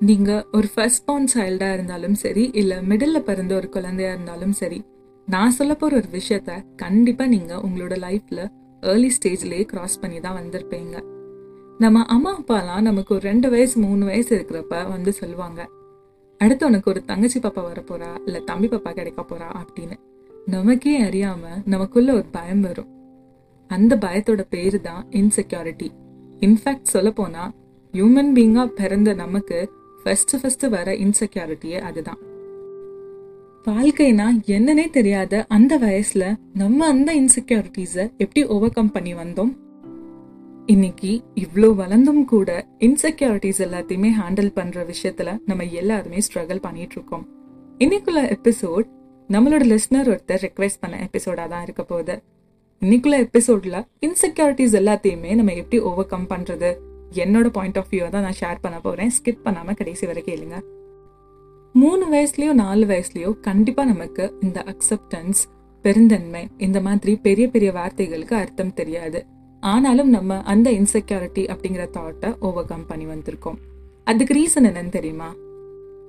நீங்கள் ஒரு first born சைல்டாக இருந்தாலும் சரி இல்லை மிடில் பிறந்த ஒரு குழந்தையா இருந்தாலும் சரி நான் சொல்ல போகிற ஒரு விஷயத்த கண்டிப்பாக நீங்கள் உங்களோட லைஃப்பில் ஏர்லி ஸ்டேஜ்லேயே க்ராஸ் பண்ணி தான் வந்திருப்பீங்க. நம்ம அம்மா அப்பாலாம் நமக்கு ஒரு ரெண்டு வயசு மூணு வயசு இருக்கிறப்ப வந்து சொல்லுவாங்க அடுத்து உனக்கு ஒரு தங்கச்சி பாப்பா வரப்போறா இல்லை தம்பி பாப்பா கிடைக்க போறா அப்படின்னு. நமக்கே அறியாமல் நமக்குள்ள ஒரு பயம் வரும். அந்த பயத்தோட பேரு தான் இன்செக்யூரிட்டி இன்ஃபேக்ட் சொல்லப்போனால் ஹியூமன் பீங்காக பிறந்த நமக்கு ஃபஸ்ட்டு ஃபஸ்ட்டு வர இன்செக்யூரிட்டியே அதுதான். வாழ்க்கைனா என்னன்னே தெரியாத அந்த வயசுல நம்ம அந்த இன்செக்யூரிட்டிஸ எப்படி ஓவர் கம் பண்ணி வந்தோம்? இன்னைக்கு இவ்வளோ வளர்ந்தும் கூட இன்செக்யூரிட்டிஸ் எல்லாத்தையுமே ஹேண்டில் பண்ற விஷயத்துல நம்ம எல்லாருமே ஸ்ட்ரகிள் பண்ணிட்டு இருக்கோம். இன்னைக்குள்ள எபிசோட் நம்மளோட லிஸ்னர் ஒருத்தர் ரெக்வெஸ்ட் பண்ண எபிசோடா தான் இருக்க போகுது. இன்னைக்குள்ள எபிசோட்ல இன்செக்யூரிட்டிஸ் எல்லாத்தையுமே நம்ம எப்படி ஓவர் கம் பண்றது? என்னோட பாயிண்ட் ஆஃப் வியூவை தான் நான் ஷேர் பண்ண போகிறேன் ஸ்கிப் பண்ணாமல் கடைசி வரை கேளுங்க மூணு வயசுலேயோ நாலு வயசுலேயோ கண்டிப்பாக நமக்கு இந்த அக்செப்டன்ஸ் பெருந்தன்மை இந்த மாதிரி பெரிய பெரிய வார்த்தைகளுக்கு அர்த்தம் தெரியாது. ஆனாலும் நம்ம அந்த இன்செக்யூரிட்டி அப்படிங்கிற தாட்டை ஓவர் கம் பண்ணி வந்திருக்கோம். அதுக்கு ரீசன் என்னன்னு தெரியுமா?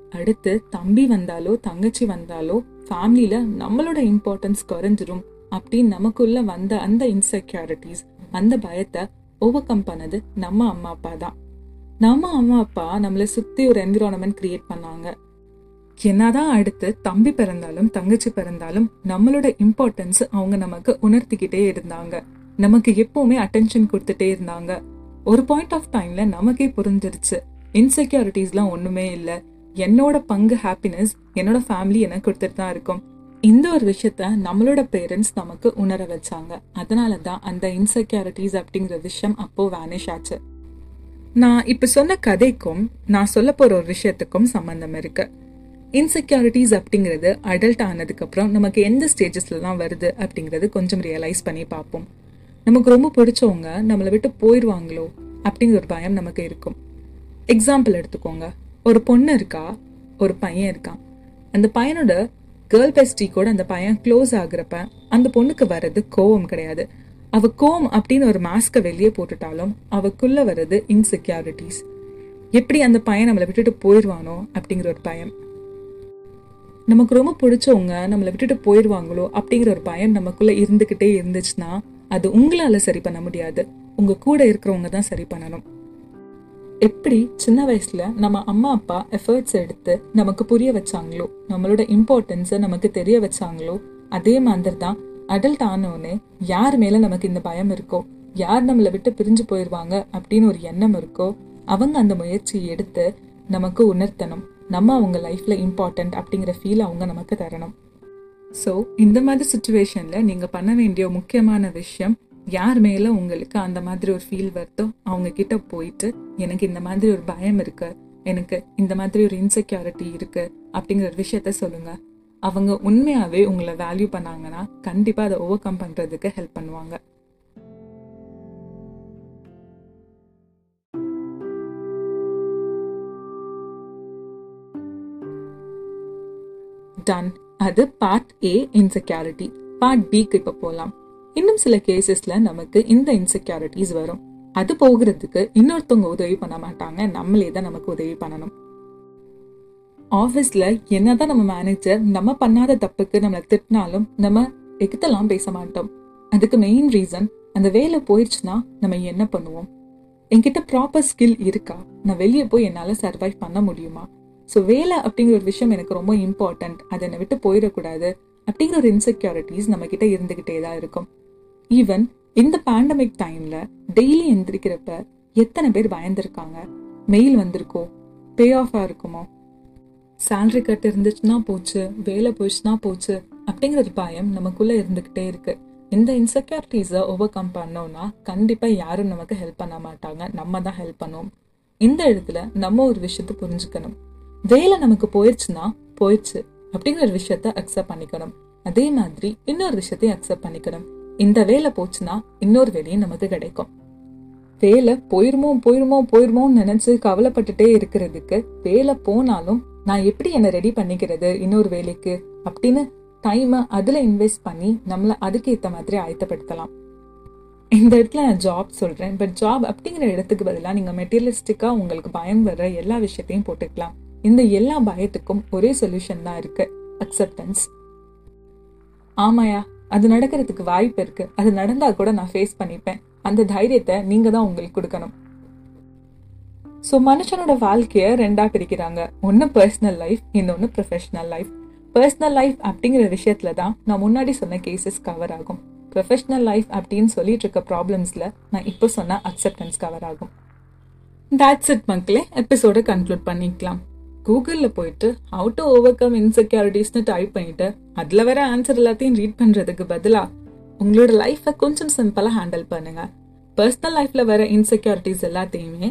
அடுத்து தம்பி வந்தாலோ தங்கச்சி வந்தாலோ ஃபேமிலியில் நம்மளோட இம்பார்ட்டன்ஸ் குறைஞ்சிரும் அப்படின்னு நமக்குள்ள வந்த அந்த இன்செக்யூரிட்டிஸ் அந்த பயத்தை ஓவர் கம் பண்ணது நம்ம அம்மா அப்பா தான். நம்ம அம்மா அப்பா நம்மளை சுற்றி ஒரு என்விரான்மெண்ட் கிரியேட் பண்ணாங்க. என்னதான் அடுத்து தம்பி பிறந்தாலும் தங்கச்சி பிறந்தாலும் நம்மளோட இம்பார்ட்டன்ஸ் அவங்க நமக்கு உணர்த்திக்கிட்டே இருந்தாங்க. நமக்கு எப்பவுமே அட்டென்ஷன் கொடுத்துட்டே இருந்தாங்க. ஒரு பாயிண்ட் ஆஃப் டைம்ல நமக்கே புரிஞ்சிருச்சு. இன்செக்யூரிட்டிஸ்லாம் ஒன்றுமே இல்லை. என்னோட பங்கு ஹாப்பினஸ் என்னோட ஃபேமிலி எனக்கு கொடுத்துட்டு தான் இருக்கும். இந்த ஒரு விஷயத்த நம்மளோட பேரண்ட்ஸ் நமக்கு உணர வச்சாங்க. அதனால தான் அந்த இன்செக்யூரிட்டிஸ் அப்படிங்கிற விஷயம் அப்போ வேனிஷ் ஆச்சு. நான் இப்போ சொன்ன கதைக்கும் நான் சொல்ல போகிற ஒரு விஷயத்துக்கும் சம்பந்தம் இருக்கு. இன்செக்யூரிட்டிஸ் அப்படிங்கிறது அடல்ட் ஆனதுக்கப்புறம் நமக்கு எந்த ஸ்டேஜஸ்லாம் வருது அப்படிங்கிறது கொஞ்சம் ரியலைஸ் பண்ணி பார்ப்போம். நமக்கு ரொம்ப பிடிச்சவங்க நம்மளை விட்டு போயிடுவாங்களோ அப்படிங்கிற ஒரு பயம் நமக்கு இருக்கும். எக்ஸாம்பிள் எடுத்துக்கோங்க. ஒரு பொண்ணு இருக்கா? ஒரு பையன் இருக்கான். அந்த பையனோட கேர்ள் பெஸ்டி கூட அந்த பையன் க்ளோஸ் ஆகுறப்ப அந்த பொண்ணுக்கு வர்றது கோவம் கிடையாது. அவ கோவம் அப்படின்னு ஒரு மாஸ்கை வெளியே போட்டுட்டாலும் அவக்குள்ள வர்றது இன்செக்யூரிட்டிஸ் எப்படி அந்த பையன் நம்மளை விட்டுட்டு போயிடுவானோ அப்படிங்கிற ஒரு பயம். நமக்கு ரொம்ப பிடிச்சவங்க நம்மளை விட்டுட்டு போயிடுவாங்களோ அப்படிங்கிற ஒரு பயம் நமக்குள்ள இருந்துகிட்டே இருந்துச்சுன்னா அது உங்களால சரி பண்ண முடியாது. உங்க கூட இருக்கிறவங்க தான் சரி பண்ணணும். எப்படி சின்ன வயசுல நம்ம அம்மா அப்பா எஃபர்ட்ஸ் எடுத்து நமக்கு புரிய வச்சாங்களோ நம்மளோட இம்பார்ட்டன்ஸை நமக்கு தெரிய வச்சாங்களோ அதே மாதிரி தான் அடல்ட் ஆனவுடனே யார் மேல நமக்கு இந்த பயம் இருக்கோ யார் நம்மளை விட்டு பிரிஞ்சு போயிடுவாங்க அப்படின்னு ஒரு எண்ணம் இருக்கோ அவங்க அந்த முயற்சியை எடுத்து நமக்கு உணர்த்தணும். நம்ம அவங்க லைஃப்ல இம்பார்ட்டன்ட் அப்படிங்கிற ஃபீல் அவங்க நமக்கு தரணும். ஸோ இந்த மாதிரி சுச்சுவேஷனில் நீங்கள் பண்ண வேண்டிய முக்கியமான விஷயம் யார் மேலே உங்களுக்கு அந்த மாதிரி ஒரு ஃபீல் வருதோ அவங்கக்கிட்ட போயிட்டு எனக்கு இந்த மாதிரி ஒரு பயம் இருக்கு எனக்கு இந்த மாதிரி ஒரு இன்செக்யூரிட்டி இருக்கு அப்படிங்கிற ஒரு விஷயத்த சொல்லுங்க. அவங்க உண்மையாகவே உங்களை வேல்யூ பண்ணாங்கன்னா கண்டிப்பாக அதை ஓவர் கம் பண்ணுறதுக்கு ஹெல்ப் பண்ணுவாங்க. டன் அது பார்ட் ஏ இன்செக்யூரிட்டி பார்ட் பிக்கு இப்போ போகலாம் இன்னும் சில கேசஸ்ல நமக்கு இந்த இன்செக்யூரிட்டிஸ் வரும். அது போகிறதுக்கு இன்னொருத்தவங்க உதவி பண்ண மாட்டாங்க. நம்மளே தான் நமக்கு உதவி பண்ணணும். ஆஃபீஸ்ல என்னதான் நம்ம மேனேஜர் நம்ம பண்ணாத தப்புக்கு நம்மளை திட்டினாலும் நம்ம எகுத்தெல்லாம் பேச மாட்டோம். அதுக்கு மெயின் ரீசன் அந்த வேலை போயிடுச்சுன்னா நம்ம என்ன பண்ணுவோம்? என்கிட்ட ப்ராப்பர் ஸ்கில் இருக்கா? நான் வெளியே போய் என்னால சர்வைவ் பண்ண முடியுமா? ஸோ வேலை அப்படிங்கிற ஒரு விஷயம் எனக்கு ரொம்ப இம்பார்ட்டன்ட் அதை என்னை விட்டு போயிடக்கூடாது அப்படிங்கிற ஒரு இன்செக்யூரிட்டிஸ் நம்ம கிட்ட இருந்துகிட்டே தான் இருக்கும். ஈவன் இந்த பேண்டமிக் டைம்ல டெய்லி எந்திரிக்கிறப்ப எத்தனை பேர் பயந்துருக்காங்க? மெயில் வந்திருக்கோ? பே ஆஃபா இருக்குமோ? சேலரி கட் இருந்துச்சுன்னா போச்சு வேலை போச்சுன்னா போச்சு அப்படிங்கிற ஒரு பயம் நமக்குள்ள இருந்துகிட்டே இருக்கு. இந்த இன்செக்யூரிட்டிஸை ஓவர் கம் பண்ணோம்னா கண்டிப்பாக யாரும் நமக்கு ஹெல்ப் பண்ண மாட்டாங்க. நம்ம தான் ஹெல்ப் பண்ணுவோம். இந்த இடத்துல நம்ம ஒரு விஷயத்த புரிஞ்சுக்கணும். வேலை நமக்கு போயிடுச்சுன்னா போயிடுச்சு அப்படிங்கிற ஒரு விஷயத்த அக்செப்ட் பண்ணிக்கணும். அதே மாதிரி இன்னொரு விஷயத்தையும் அக்செப்ட் பண்ணிக்கணும். இந்த வேலை போச்சுன்னா இன்னொரு வேலையும் நமக்கு கிடைக்கும். வேலை போயிருமோ போயிருமோ போயிருமோன்னு நினைச்சு கவலைப்பட்டுட்டே இருக்கிறதுக்கு வேலை போனாலும் நான் எப்படி என்னை ரெடி பண்ணிக்கிறது இன்னொரு வேலைக்கு அப்படின்னு டைமை அதில் இன்வெஸ்ட் பண்ணி நம்மளை அதுக்கேற்ற மாதிரி ஆயத்தப்படுத்தலாம். இந்த இடத்துல நான் ஜாப் சொல்கிறேன் பட் ஜாப் அப்படிங்கிற இடத்துக்கு பதிலாக நீங்கள் மெட்டீரியலிஸ்டிக்காக உங்களுக்கு பயம் வர்ற எல்லா விஷயத்தையும் போட்டுக்கலாம். இந்த எல்லா பயத்துக்கும் ஒரே சொல்யூஷன் தான் இருக்கு. அக்செப்டன்ஸ் ஆமாயா அது நடக்கிறதுக்கு வாய்ப்பு இருக்கு. அது நடந்தா கூட நான் ஃபேஸ் பண்ணிப்பேன். அந்த தைரியத்தை நீங்க தான் உங்களுக்கு கொடுக்கணும். ஸோ மனுஷனோட வாழ்க்கையை ரெண்டா பிரிக்கிறாங்க. ஒன்று பர்சனல் லைஃப் இன்னொன்று ப்ரொஃபஷனல் லைஃப் பர்சனல் லைஃப் அப்படிங்கிற விஷயத்துல தான் நான் முன்னாடி சொன்ன கேசஸ் கவர் ஆகும். ப்ரொஃபஷனல் லைஃப் அப்படின்னு சொல்லிட்டு இருக்க ப்ராப்ளம்ஸ்ல நான் இப்போ சொன்ன அக்செப்டன்ஸ் கவர் ஆகும். தட்ஸ் இட் மக்களே. எபிசோட கன்க்ளூட் பண்ணிக்கலாம். கூகுளில் போயிட்டு ஹவு டு ஓவர் கம் இன்செக்யூரிட்டிஸ்னு டைப் பண்ணிட்டு அதில் வர ஆன்சர் எல்லாத்தையும் ரீட் பண்ணுறதுக்கு பதிலாக உங்களோட லைஃப்பை கொஞ்சம் சிம்பிளாக ஹேண்டில் பண்ணுங்க. பர்சனல் லைஃப்பில் வர இன்செக்யூரிட்டிஸ் எல்லாத்தையுமே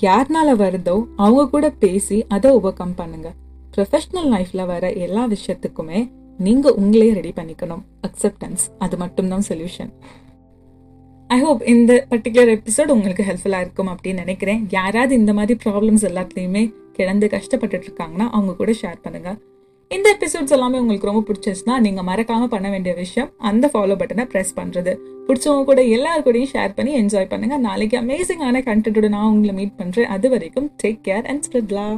யாருனால வருதோ அவங்க கூட பேசி அதை ஓவர் கம் பண்ணுங்க ப்ரொஃபஷ்னல் லைஃப்பில் வர எல்லா விஷயத்துக்குமே நீங்கள் உங்களே ரெடி பண்ணிக்கணும். அக்செப்டன்ஸ் அது மட்டும்தான் சொல்யூஷன் ஐ ஹோப் இந்த பர்டிகுலர் எபிசோட் உங்களுக்கு ஹெல்ப்ஃபுல்லாக இருக்கும் அப்படின்னு நினைக்கிறேன். யாராவது இந்த மாதிரி ப்ராப்ளம்ஸ் எல்லாத்துலேயுமே கிடந்து கஷ்டப்பட்டுட்டு இருக்காங்கன்னா அவங்க கூட ஷேர் பண்ணுங்கள் இந்த எபிசோட்ஸ் எல்லாமே உங்களுக்கு ரொம்ப பிடிச்சிருச்சுன்னா நீங்கள் மறக்காமல் பண்ண வேண்டிய விஷயம் அந்த ஃபாலோ பட்டனை ப்ரெஸ் பண்ணுறது பிடிச்சவங்க கூட எல்லாரு கூடயும் ஷேர் பண்ணி என்ஜாய் பண்ணுங்கள் நாளைக்கு அமேசிங்கான கண்டென்ட்டோட நான் உங்களை மீட் பண்ணுறேன் அது வரைக்கும் take care and spread love